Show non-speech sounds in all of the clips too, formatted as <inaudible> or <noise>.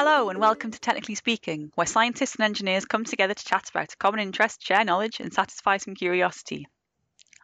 Hello, and welcome to Technically Speaking, where scientists and engineers come together to chat about a common interest, share knowledge, and satisfy some curiosity.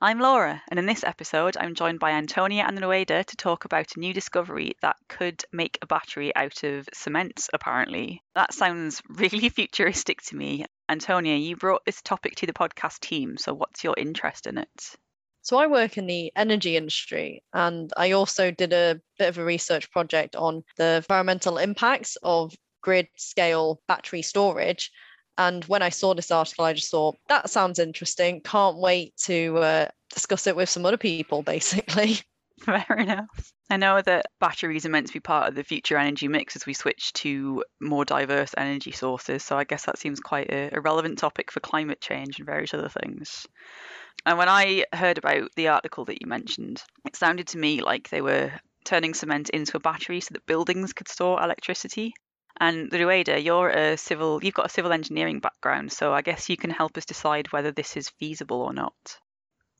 I'm Laura, and in this episode, I'm joined by Antonia and Rueda to talk about a new discovery that could make a battery out of cement, apparently. That sounds <laughs> really futuristic to me. Antonia, you brought this topic to the podcast team, so what's your interest in it? So I work in the energy industry and I also did a bit of a research project on the environmental impacts of grid scale battery storage. And when I saw this article, I just thought that sounds interesting. Can't wait to uh, discuss it with some other people, <laughs> basically. Fair enough. I know that batteries are meant to be part of the future energy mix as we switch to more diverse energy sources. So I guess that seems quite a, a relevant topic for climate change and various other things. And when I heard about the article that you mentioned, it sounded to me like they were turning cement into a battery so that buildings could store electricity. And Rueda, you're a civil, you've got a civil engineering background, so I guess you can help us decide whether this is feasible or not.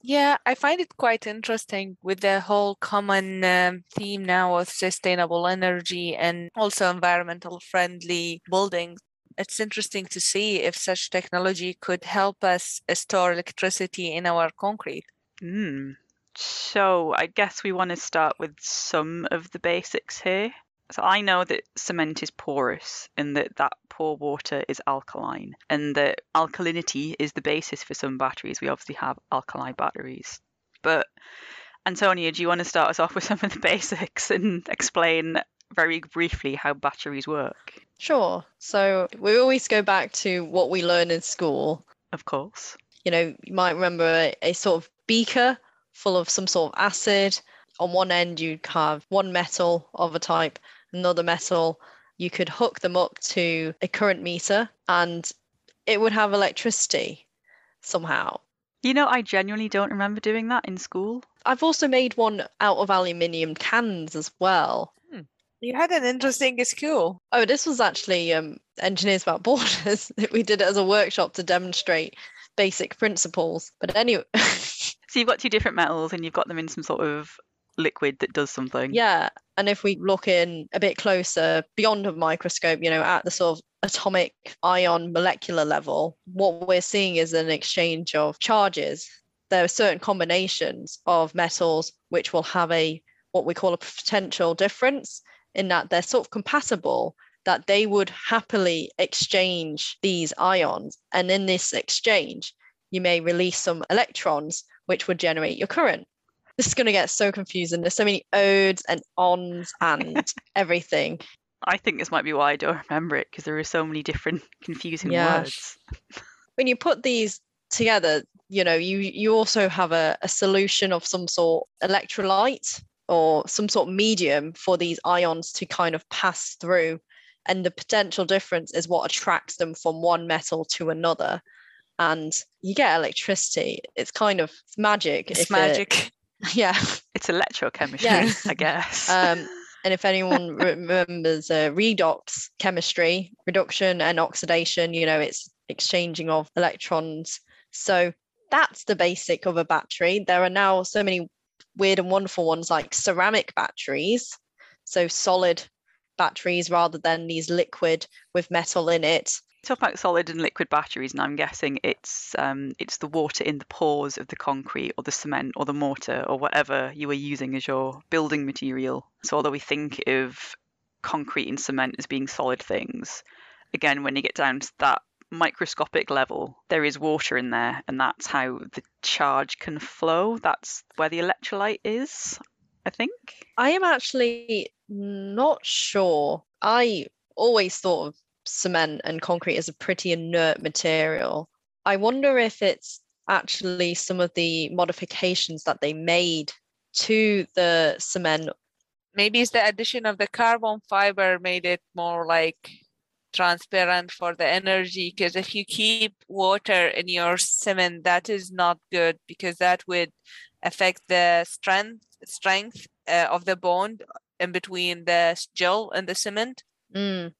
Yeah, I find it quite interesting with the whole common um, theme now of sustainable energy and also environmental friendly buildings it's interesting to see if such technology could help us store electricity in our concrete. Mm. So I guess we want to start with some of the basics here. So I know that cement is porous and that that pore water is alkaline and that alkalinity is the basis for some batteries. We obviously have alkali batteries. But Antonia, do you want to start us off with some of the <laughs> basics and explain very briefly how batteries work? Sure. So we always go back to what we learn in school. Of course. You know, you might remember a, a sort of beaker full of some sort of acid. On one end, you'd have one metal of a type, another metal. You could hook them up to a current meter and it would have electricity somehow. You know, I genuinely don't remember doing that in school. I've also made one out of aluminium cans as well. You had an interesting school. Oh, this was actually um, Engineers Without Borders. <laughs> we did it as a workshop to demonstrate basic principles. But anyway. <laughs> so you've got two different metals and you've got them in some sort of liquid that does something. Yeah. And if we look in a bit closer beyond a microscope, you know, at the sort of atomic ion molecular level, what we're seeing is an exchange of charges. There are certain combinations of metals which will have a what we call a potential difference in that they're sort of compatible that they would happily exchange these ions. And in this exchange, you may release some electrons, which would generate your current. This is going to get so confusing. There's so many odes and ons and <laughs> everything. I think this might be why I don't remember it because there are so many different <laughs> confusing yeah. words. when you put these together, you know, you you also have a, a solution of some sort electrolyte or some sort of medium for these ions to kind of pass through. And the potential difference is what attracts them from one metal to another. And you get electricity. It's kind of magic. It's magic. It, <laughs> <laughs> yeah. It's electrochemistry, yes. I guess. <laughs> Um, and if anyone remembers uh, redox chemistry, reduction and oxidation, you know, it's exchanging of electrons. So that's the basic of a battery. There are now so many weird and wonderful ones like ceramic batteries, so solid batteries rather than these liquid with metal in it. Talk about solid and liquid batteries, and I'm guessing it's um, it's the water in the pores of the concrete or the cement or the mortar or whatever you were using as your building material. So although we think of concrete and cement as being solid things, again, when you get down to that microscopic level, there is water in there, and that's how the charge can flow. That's where the electrolyte is, I think. I am actually not sure. I always thought of cement and concrete as a pretty inert material. I wonder if it's actually some of the modifications that they made to the cement. Maybe it's the addition of the carbon fiber made it more like transparent for the energy because if you keep water in your cement that is not good because that would affect the strength strength uh, of the bond in between the gel and the cement mm.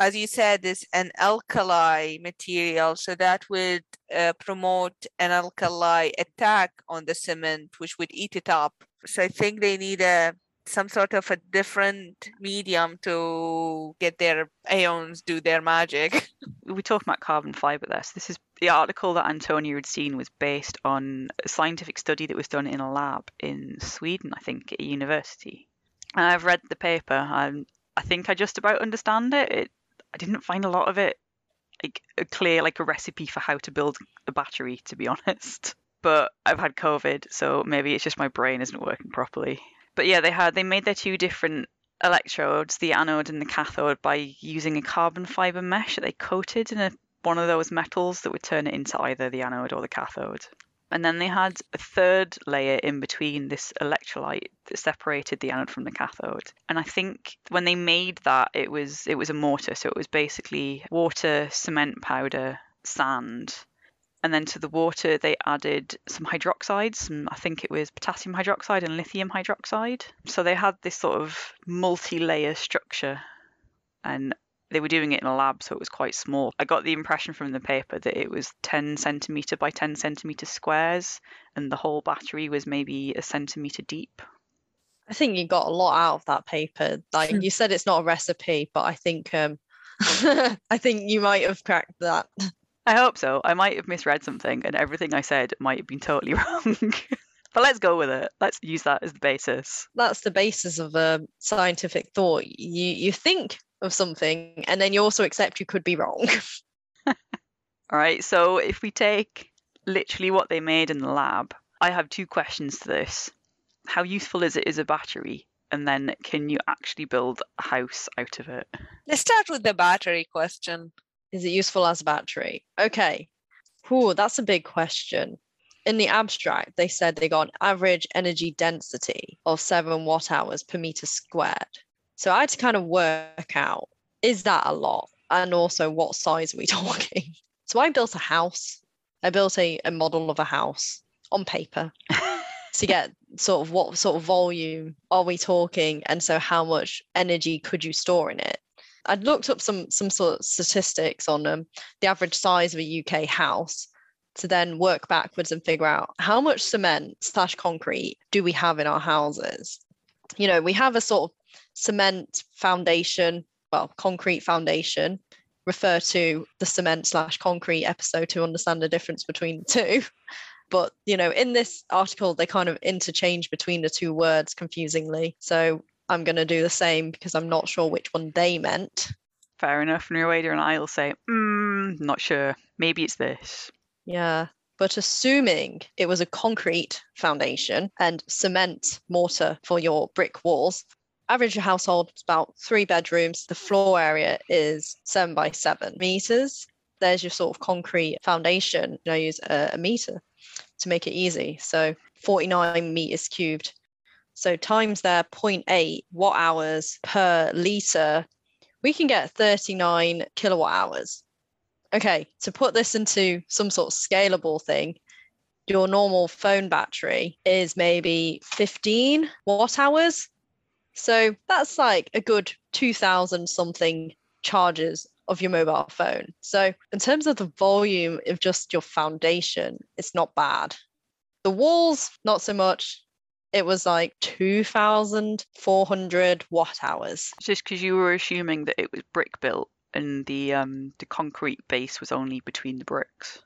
as you said is an alkali material so that would uh, promote an alkali attack on the cement which would eat it up so i think they need a some sort of a different medium to get their aeons do their magic. <laughs> We're talking about carbon fiber there. So this is the article that Antonia had seen was based on a scientific study that was done in a lab in Sweden, I think, at a university. And I've read the paper. and I think I just about understand it. it. I didn't find a lot of it like a clear like a recipe for how to build a battery, to be <laughs> honest. But I've had COVID, so maybe it's just my brain isn't working properly. But yeah, they had they made their two different electrodes, the anode and the cathode, by using a carbon fiber mesh that they coated in a one of those metals that would turn it into either the anode or the cathode. And then they had a third layer in between this electrolyte that separated the anode from the cathode. And I think when they made that, it was it was a mortar, so it was basically water, cement powder, sand, and then to the water they added some hydroxides. Some, I think it was potassium hydroxide and lithium hydroxide. So they had this sort of multi-layer structure, and they were doing it in a lab, so it was quite small. I got the impression from the paper that it was 10 centimeter by 10 centimeter squares, and the whole battery was maybe a centimeter deep. I think you got a lot out of that paper. Like you said, it's not a recipe, but I think um, <laughs> I think you might have cracked that. I hope so. I might have misread something, and everything I said might have been totally <laughs> wrong. but let's go with it. Let's use that as the basis. That's the basis of a scientific thought. You you think of something and then you also accept you could be wrong. <laughs> All right, so if we take literally what they made in the lab, I have two questions to this. How useful is it as a battery? And then can you actually build a house out of it? Let's start with the battery question. Is it useful as a battery? Okay. Ooh, that's a big question. In the abstract, they said they got an average energy density of seven watt hours per meter squared. So I had to kind of work out is that a lot? And also, what size are we <laughs> talking? So I built a house. I built a, a model of a house on paper to <laughs> get sort of what sort of volume are we talking? And so, how much energy could you store in it? I'd looked up some some sort of statistics on um, the average size of a UK house to then work backwards and figure out how much cement slash concrete do we have in our houses. You know, we have a sort of cement foundation, well, concrete foundation, refer to the cement slash concrete episode to understand the difference between the two. <laughs> But, you know, in this article, they kind of interchange between the two words confusingly. So I'm going to do the same because I'm not sure which one they meant. Fair enough. Narrator and I will say, mm, not sure. Maybe it's this. Yeah. But assuming it was a concrete foundation and cement mortar for your brick walls, average household is about three bedrooms. The floor area is seven by seven meters. There's your sort of concrete foundation. I use a, a meter to make it easy. So 49 meters cubed. So times their 0.8 watt hours per liter, we can get 39 kilowatt hours. Okay, to put this into some sort of scalable thing, your normal phone battery is maybe 15 watt hours so that's like a good 2000 something charges of your mobile phone. So, in terms of the volume of just your foundation, it's not bad. The walls, not so much. It was like 2,400 watt hours. Just because you were assuming that it was brick built and the um the concrete base was only between the bricks.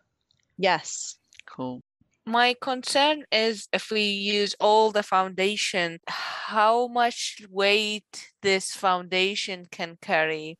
Yes. Cool. My concern is if we use all the foundation, how much weight this foundation can carry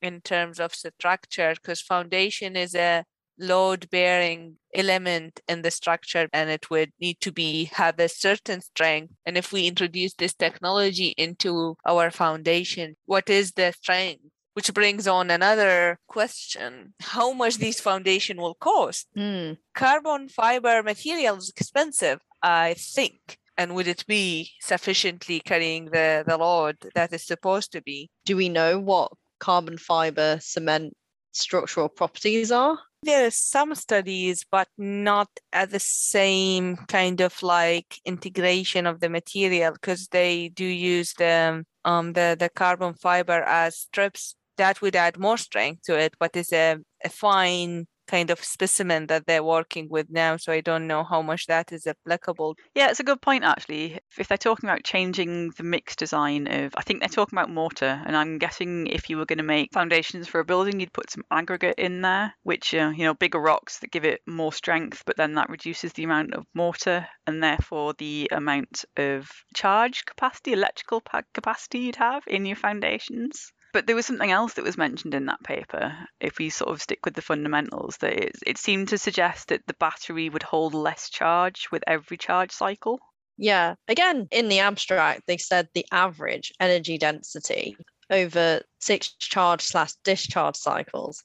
in terms of structure, because foundation is a load bearing element in the structure and it would need to be have a certain strength. And if we introduce this technology into our foundation what is the strength? Which brings on another question. How much these foundation will cost? Mm. carbon fiber material is expensive i think. And would it be sufficiently carrying the, the load that is supposed to be? Do we know what carbon fiber cement structural properties are there are some studies but not at the same kind of like integration of the material because they do use the um the the carbon fiber as strips that would add more strength to it, but it's a, a fine kind of specimen that they're working with now. So I don't know how much that is applicable. Yeah, it's a good point actually. If they're talking about changing the mix design of, I think they're talking about mortar, and I'm guessing if you were going to make foundations for a building, you'd put some aggregate in there, which uh, you know bigger rocks that give it more strength, but then that reduces the amount of mortar and therefore the amount of charge capacity, electrical capacity you'd have in your foundations. But there was something else that was mentioned in that paper. If we sort of stick with the fundamentals, that it, it seemed to suggest that the battery would hold less charge with every charge cycle. Yeah. Again, in the abstract, they said the average energy density over six charge slash discharge cycles.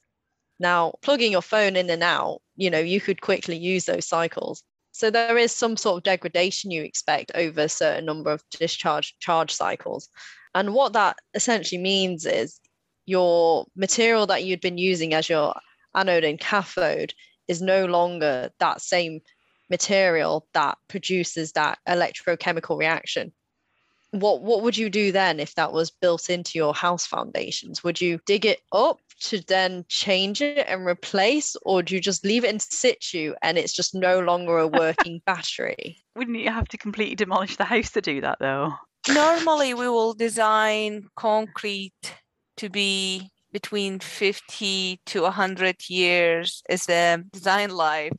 Now, plugging your phone in and out, you know, you could quickly use those cycles. So there is some sort of degradation you expect over a certain number of discharge charge cycles. And what that essentially means is your material that you'd been using as your anode and cathode is no longer that same material that produces that electrochemical reaction. What what would you do then if that was built into your house foundations? Would you dig it up to then change it and replace, or do you just leave it in situ and it's just no longer a working <laughs> battery? Wouldn't you have to completely demolish the house to do that though? Normally we will design concrete to be between 50 to 100 years as the design life.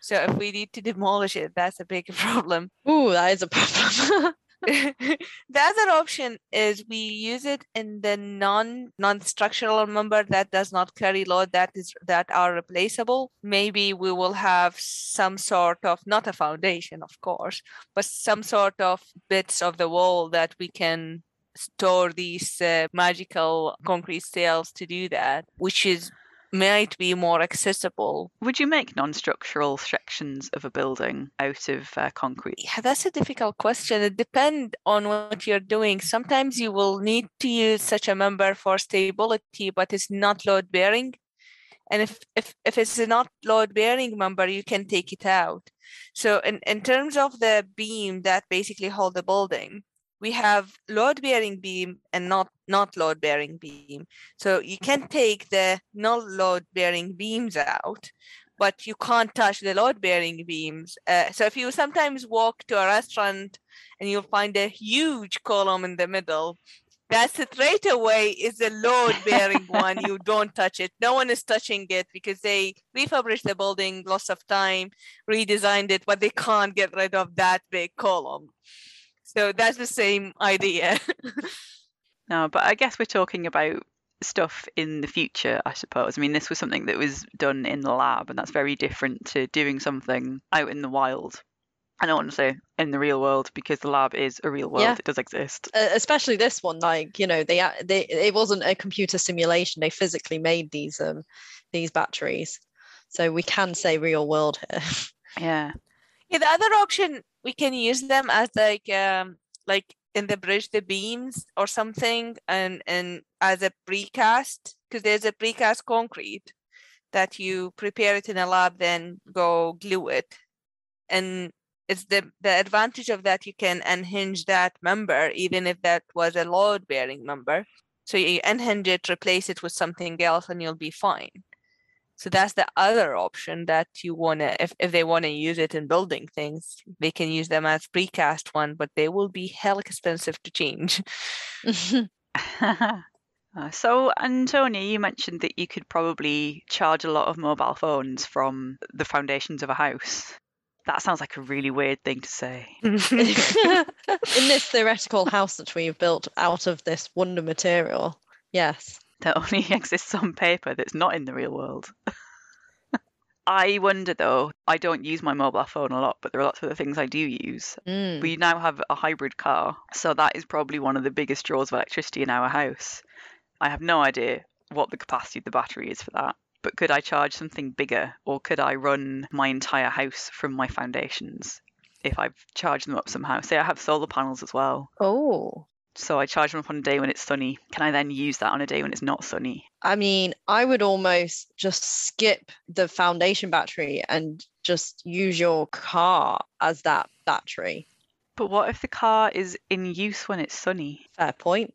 So if we need to demolish it, that's a big <laughs> problem. Ooh, that is a problem. <laughs> <laughs> the other option is we use it in the non non-structural member that does not carry load that is that are replaceable. Maybe we will have some sort of not a foundation of course but some sort of bits of the wall that we can store these uh, magical concrete cells to do that which is might be more accessible. Would you make non structural sections of a building out of uh, concrete? Yeah, that's a difficult question. It depends on what you're doing. Sometimes you will need to use such a member for stability, but it's not load bearing. And if, if, if it's not load bearing member, you can take it out. So in, in terms of the beam that basically hold the building, we have load bearing beam and not not load bearing beam. So you can take the non load bearing beams out but you can't touch the load bearing beams. Uh, so if you sometimes walk to a restaurant and you'll find a huge column in the middle that straight away is a load bearing one. You <laughs> don't touch it. No one is touching it because they refurbished the building lots of time redesigned it but they can't get rid of that big column so that's the same idea. <laughs> no, but I guess we're talking about stuff in the future, I suppose. I mean, this was something that was done in the lab, and that's very different to doing something out in the wild. I don't want to say in the real world because the lab is a real world; yeah. it does exist. Uh, especially this one, like you know, they they it wasn't a computer simulation; they physically made these um these batteries, so we can say real world here. <laughs> Yeah. Yeah, the other option we can use them as like um like in the bridge the beams or something and and as a precast because there's a precast concrete that you prepare it in a lab then go glue it. And it's the the advantage of that you can unhinge that member even if that was a load bearing member. So you unhinge it replace it with something else and you'll be fine so that's the other option that you want to, if, if they want to use it in building things, they can use them as precast one, but they will be hell expensive to change. <laughs> Uh, so, Antonia, you mentioned that you could probably charge a lot of mobile phones from the foundations of a house. That sounds like a really weird thing to say. <laughs> <laughs> In this theoretical house that we've built out of this wonder material, yes that only <laughs> exists on paper that's not in the real world. <laughs> I wonder though, I don't use my mobile phone a lot, but there are lots of other things I do use. Mm. We now have a hybrid car, so that is probably one of the biggest draws of electricity in our house. I have no idea what the capacity of the battery is for that, but could I charge something bigger or could I run my entire house from my foundations if I've charged them up somehow? Say I have solar panels as well. Oh. So I charge them up on a day when it's sunny. Can I then use that on a day when it's not sunny? I mean, I would almost just skip the foundation battery and just use your car as that battery. But what if the car is in use when it's sunny? Fair point.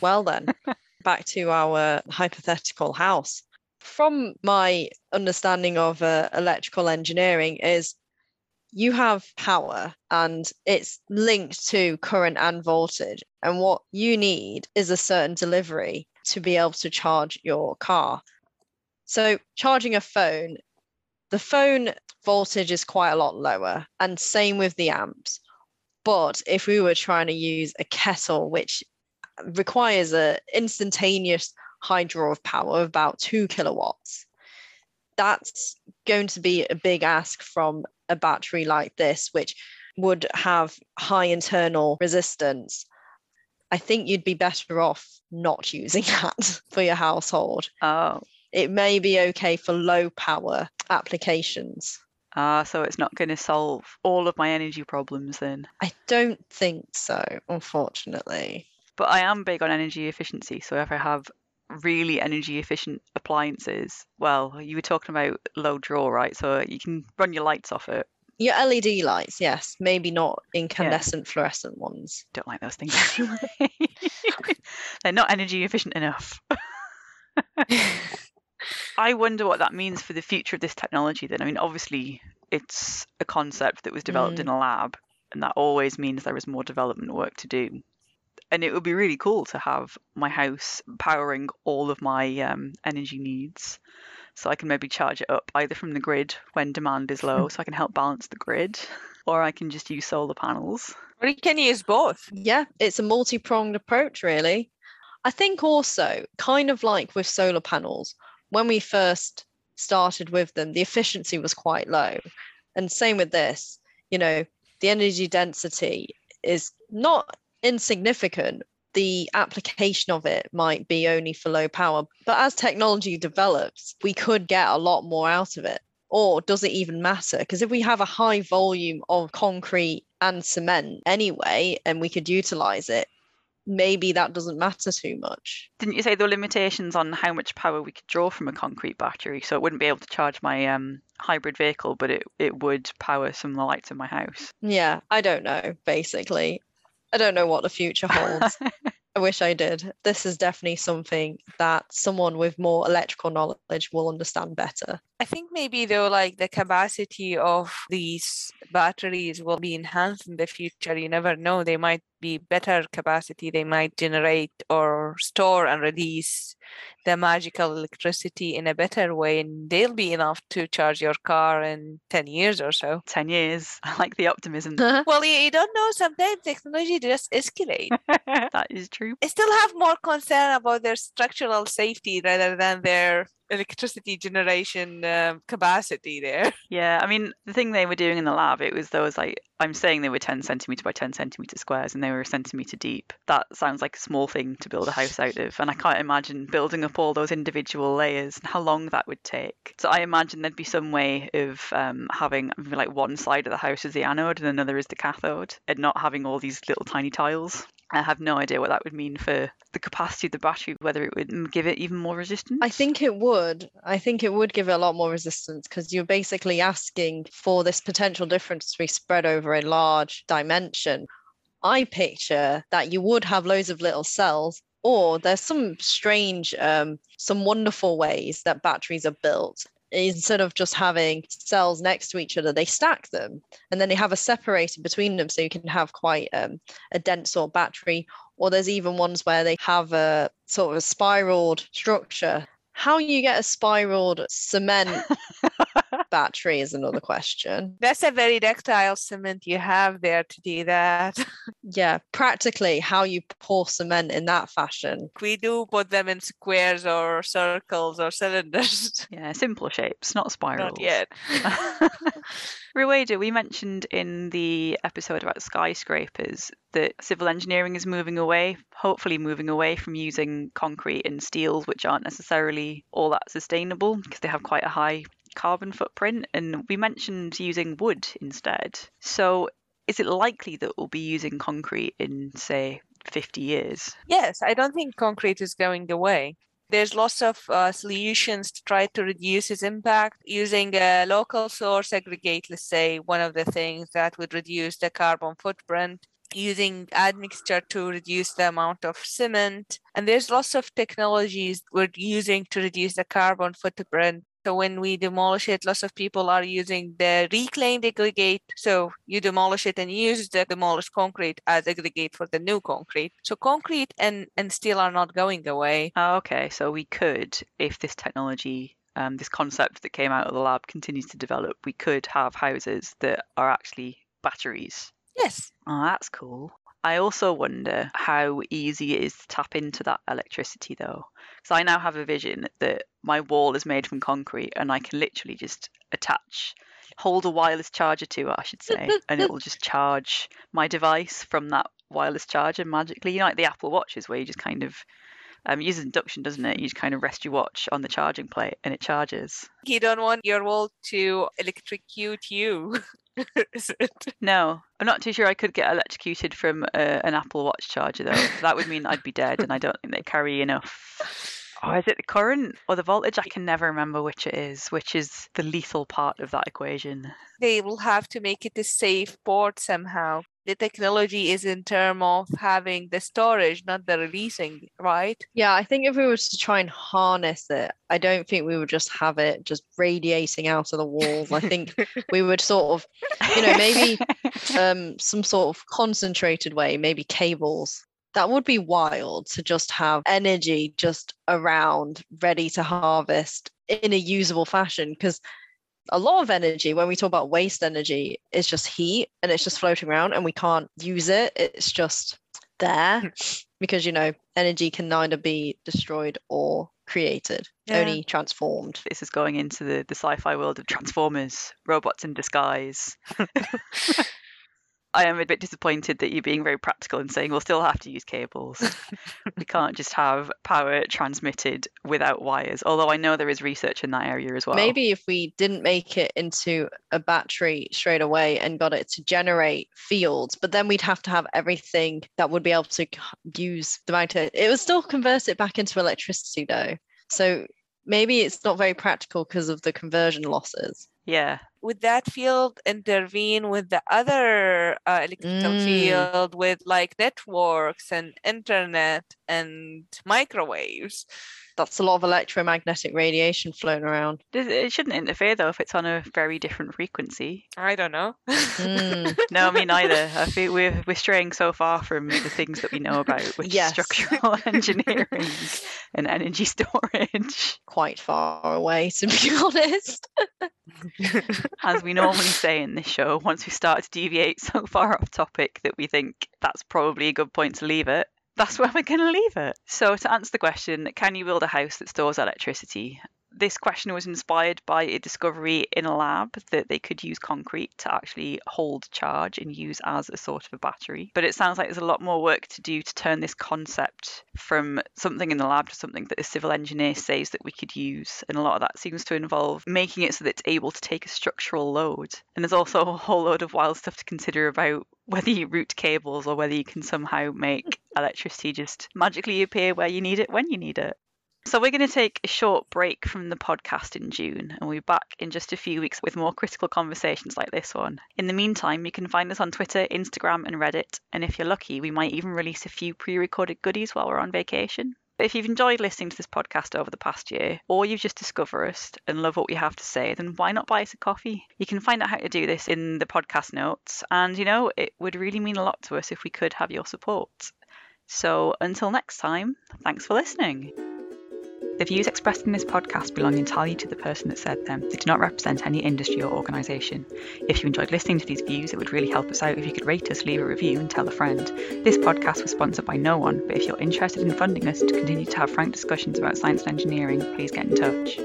Well, then, <laughs> back to our hypothetical house. from my understanding of uh, electrical engineering is you have power and it's linked to current and voltage and what you need is a certain delivery to be able to charge your car so charging a phone the phone voltage is quite a lot lower and same with the amps but if we were trying to use a kettle which requires a instantaneous high draw of power of about two kilowatts. That's going to be a big ask from a battery like this, which would have high internal resistance. I think you'd be better off not using <laughs> that for your household. Oh. It may be okay for low power applications. Ah, so it's not going to solve all of my energy problems then. I don't think so, unfortunately. But I am big on energy efficiency. So if I have really energy efficient appliances, well, you were talking about low draw, right? So you can run your lights off it. Your LED lights, yes, maybe not incandescent fluorescent ones. Don't like those things anyway. <laughs> They're not energy efficient enough. <laughs> I wonder what that means for the future of this technology then. I mean, obviously, it's a concept that was developed Mm. in a lab, and that always means there is more development work to do. And it would be really cool to have my house powering all of my um, energy needs. So I can maybe charge it up either from the grid when demand is low, hmm. so I can help balance the grid, or I can just use solar panels. Or you can use both. Yeah, it's a multi pronged approach, really. I think also, kind of like with solar panels, when we first started with them, the efficiency was quite low. And same with this, you know, the energy density is not insignificant. The application of it might be only for low power, but as technology develops, we could get a lot more out of it. Or does it even matter? Because if we have a high volume of concrete and cement anyway, and we could utilize it, maybe that doesn't matter too much. Didn't you say there were limitations on how much power we could draw from a concrete battery? So it wouldn't be able to charge my um, hybrid vehicle, but it, it would power some of the lights in my house. Yeah, I don't know, basically. I don't know what the future holds. <laughs> I wish I did. This is definitely something that someone with more electrical knowledge will understand better. I think maybe though, like the capacity of these batteries will be enhanced in the future. You never know. They might be better capacity. They might generate or store and release the magical electricity in a better way, and they'll be enough to charge your car in 10 years or so. 10 years. <laughs> I like the optimism. <laughs> <laughs> Well, you, you don't know. Sometimes technology just escalate. that is true. I still have more concern about their structural safety rather than their electricity generation um, capacity there. <laughs> Yeah, I mean, the thing they were doing in the lab, it was those like, I'm saying they were 10 centimetre by 10 centimetre squares and they were a centimetre deep. That sounds like a small thing to build a house out of. And I can't imagine building up all those individual layers and how long that would take. So I imagine there'd be some way of um, having like one side of the house is the anode and another is the cathode and not having all these little tiny tiles. I have no idea what that would mean for the capacity of the battery, whether it would give it even more resistance. I think it would. I think it would give it a lot more resistance because you're basically asking for this potential difference to be spread over a large dimension. I picture that you would have loads of little cells, or there's some strange, um, some wonderful ways that batteries are built. Instead of just having cells next to each other, they stack them and then they have a separator between them so you can have quite um, a dense sort of battery. Or there's even ones where they have a sort of a spiraled structure how you get a spiraled cement <laughs> battery is another question. That's a very ductile cement you have there to do that. Yeah, practically how you pour cement in that fashion. we do put them in squares or circles or cylinders. Yeah, simple shapes, not spirals. Not yet. <laughs> Rueda, we mentioned in the episode about skyscrapers that civil engineering is moving away, hopefully moving away from using concrete and steels, which aren't necessarily all that sustainable because they have quite a high carbon footprint. And we mentioned using wood instead. So is it likely that we'll be using concrete in, say, 50 years? Yes, I don't think concrete is going away. There's lots of uh, solutions to try to reduce its impact using a local source aggregate, let's say, one of the things that would reduce the carbon footprint. using admixture to reduce the amount of cement. And there's lots of technologies we're using to reduce the carbon footprint. So when we demolish it, lots of people are using the reclaimed aggregate. So you demolish it and use the demolished concrete as aggregate for the new concrete. So concrete and, and steel are not going away. Oh, okay, so we could, if this technology, um, this concept that came out of the lab continues to develop, we could have houses that are actually batteries. Yes. Oh, that's cool. I also wonder how easy it is to tap into that electricity though. Because I now have a vision that my wall is made from concrete and I can literally just attach, hold a wireless charger to it, I should say, <laughs> and it will just charge my device from that wireless charger magically. You know, like the Apple Watches where you just kind of um, it uses induction, doesn't it? You just kind of rest your watch on the charging plate and it charges. You don't want your wall to electrocute you. <laughs> is it? No, I'm not too sure I could get electrocuted from uh, an Apple Watch charger though. that would mean I'd be dead, and I don't think they carry enough. Oh, is it the current or the voltage? I can never remember which it is, which is the lethal part of that equation. They will have to make it a safe board somehow. The technology is in term of having the storage, not the releasing, right? Yeah, I think if we were to try and harness it, I don't think we would just have it just radiating out of the walls. I think <laughs> we would sort of, you know, maybe <laughs> um, some sort of concentrated way, maybe cables. That would be wild to just have energy just around ready to harvest in a usable fashion because a lot of energy when we talk about waste energy is just heat and it's just floating around and we can't use it it's just there hmm. because you know energy can neither be destroyed or created Yeah. only transformed this is going into the, the sci-fi world of Transformers, robots in disguise. <laughs> I am a bit disappointed that you're being very practical and saying we'll still have to use cables. we can't just have power transmitted without wires. Although I know there is research in that area as well. maybe if we didn't make it into a battery straight away and got it to generate fields but then we'd have to have everything that would be able to use the magnet it would still convert it back into electricity though so maybe it's not very practical because of the conversion losses Yeah, Would that field intervene with the other uh, electrical Mm. field with like networks and internet and microwaves? That's a lot of electromagnetic radiation floating around it shouldn't interfere though if it's on a very different frequency. I don't know. Mm. <laughs> No, me neither. I think we're we're straying so far from the things that we know about, which Yes. is structural <laughs> engineering and energy storage. quite far away to be <laughs> honest As we normally say in this show, once we start to deviate so far off topic that we think that's probably a good point to leave it, that's where we're going to leave it. So, to answer the question, can you build a house that stores electricity? This question was inspired by a discovery in a lab that they could use concrete to actually hold charge and use as a sort of a battery. But it sounds like there's a lot more work to do to turn this concept from something in the lab to something that a civil engineer says that we could use. And a lot of that seems to involve making it so that it's able to take a structural load. And there's also a whole load of wild stuff to consider about whether you route cables or whether you can somehow make electricity just magically appear where you need it when you need it. So, we're going to take a short break from the podcast in June and we'll be back in just a few weeks with more critical conversations like this one. In the meantime, you can find us on Twitter, Instagram, and Reddit. And if you're lucky, we might even release a few pre recorded goodies while we're on vacation. But if you've enjoyed listening to this podcast over the past year, or you've just discovered us and love what we have to say, then why not buy us a coffee? You can find out how to do this in the podcast notes. And, you know, it would really mean a lot to us if we could have your support. So until next time, thanks for listening. The views expressed in this podcast belong entirely to the person that said them. They do not represent any industry or organisation. If you enjoyed listening to these views, it would really help us out if you could rate us, leave a review, and tell a friend. This podcast was sponsored by no one, but if you're interested in funding us to continue to have frank discussions about science and engineering, please get in touch.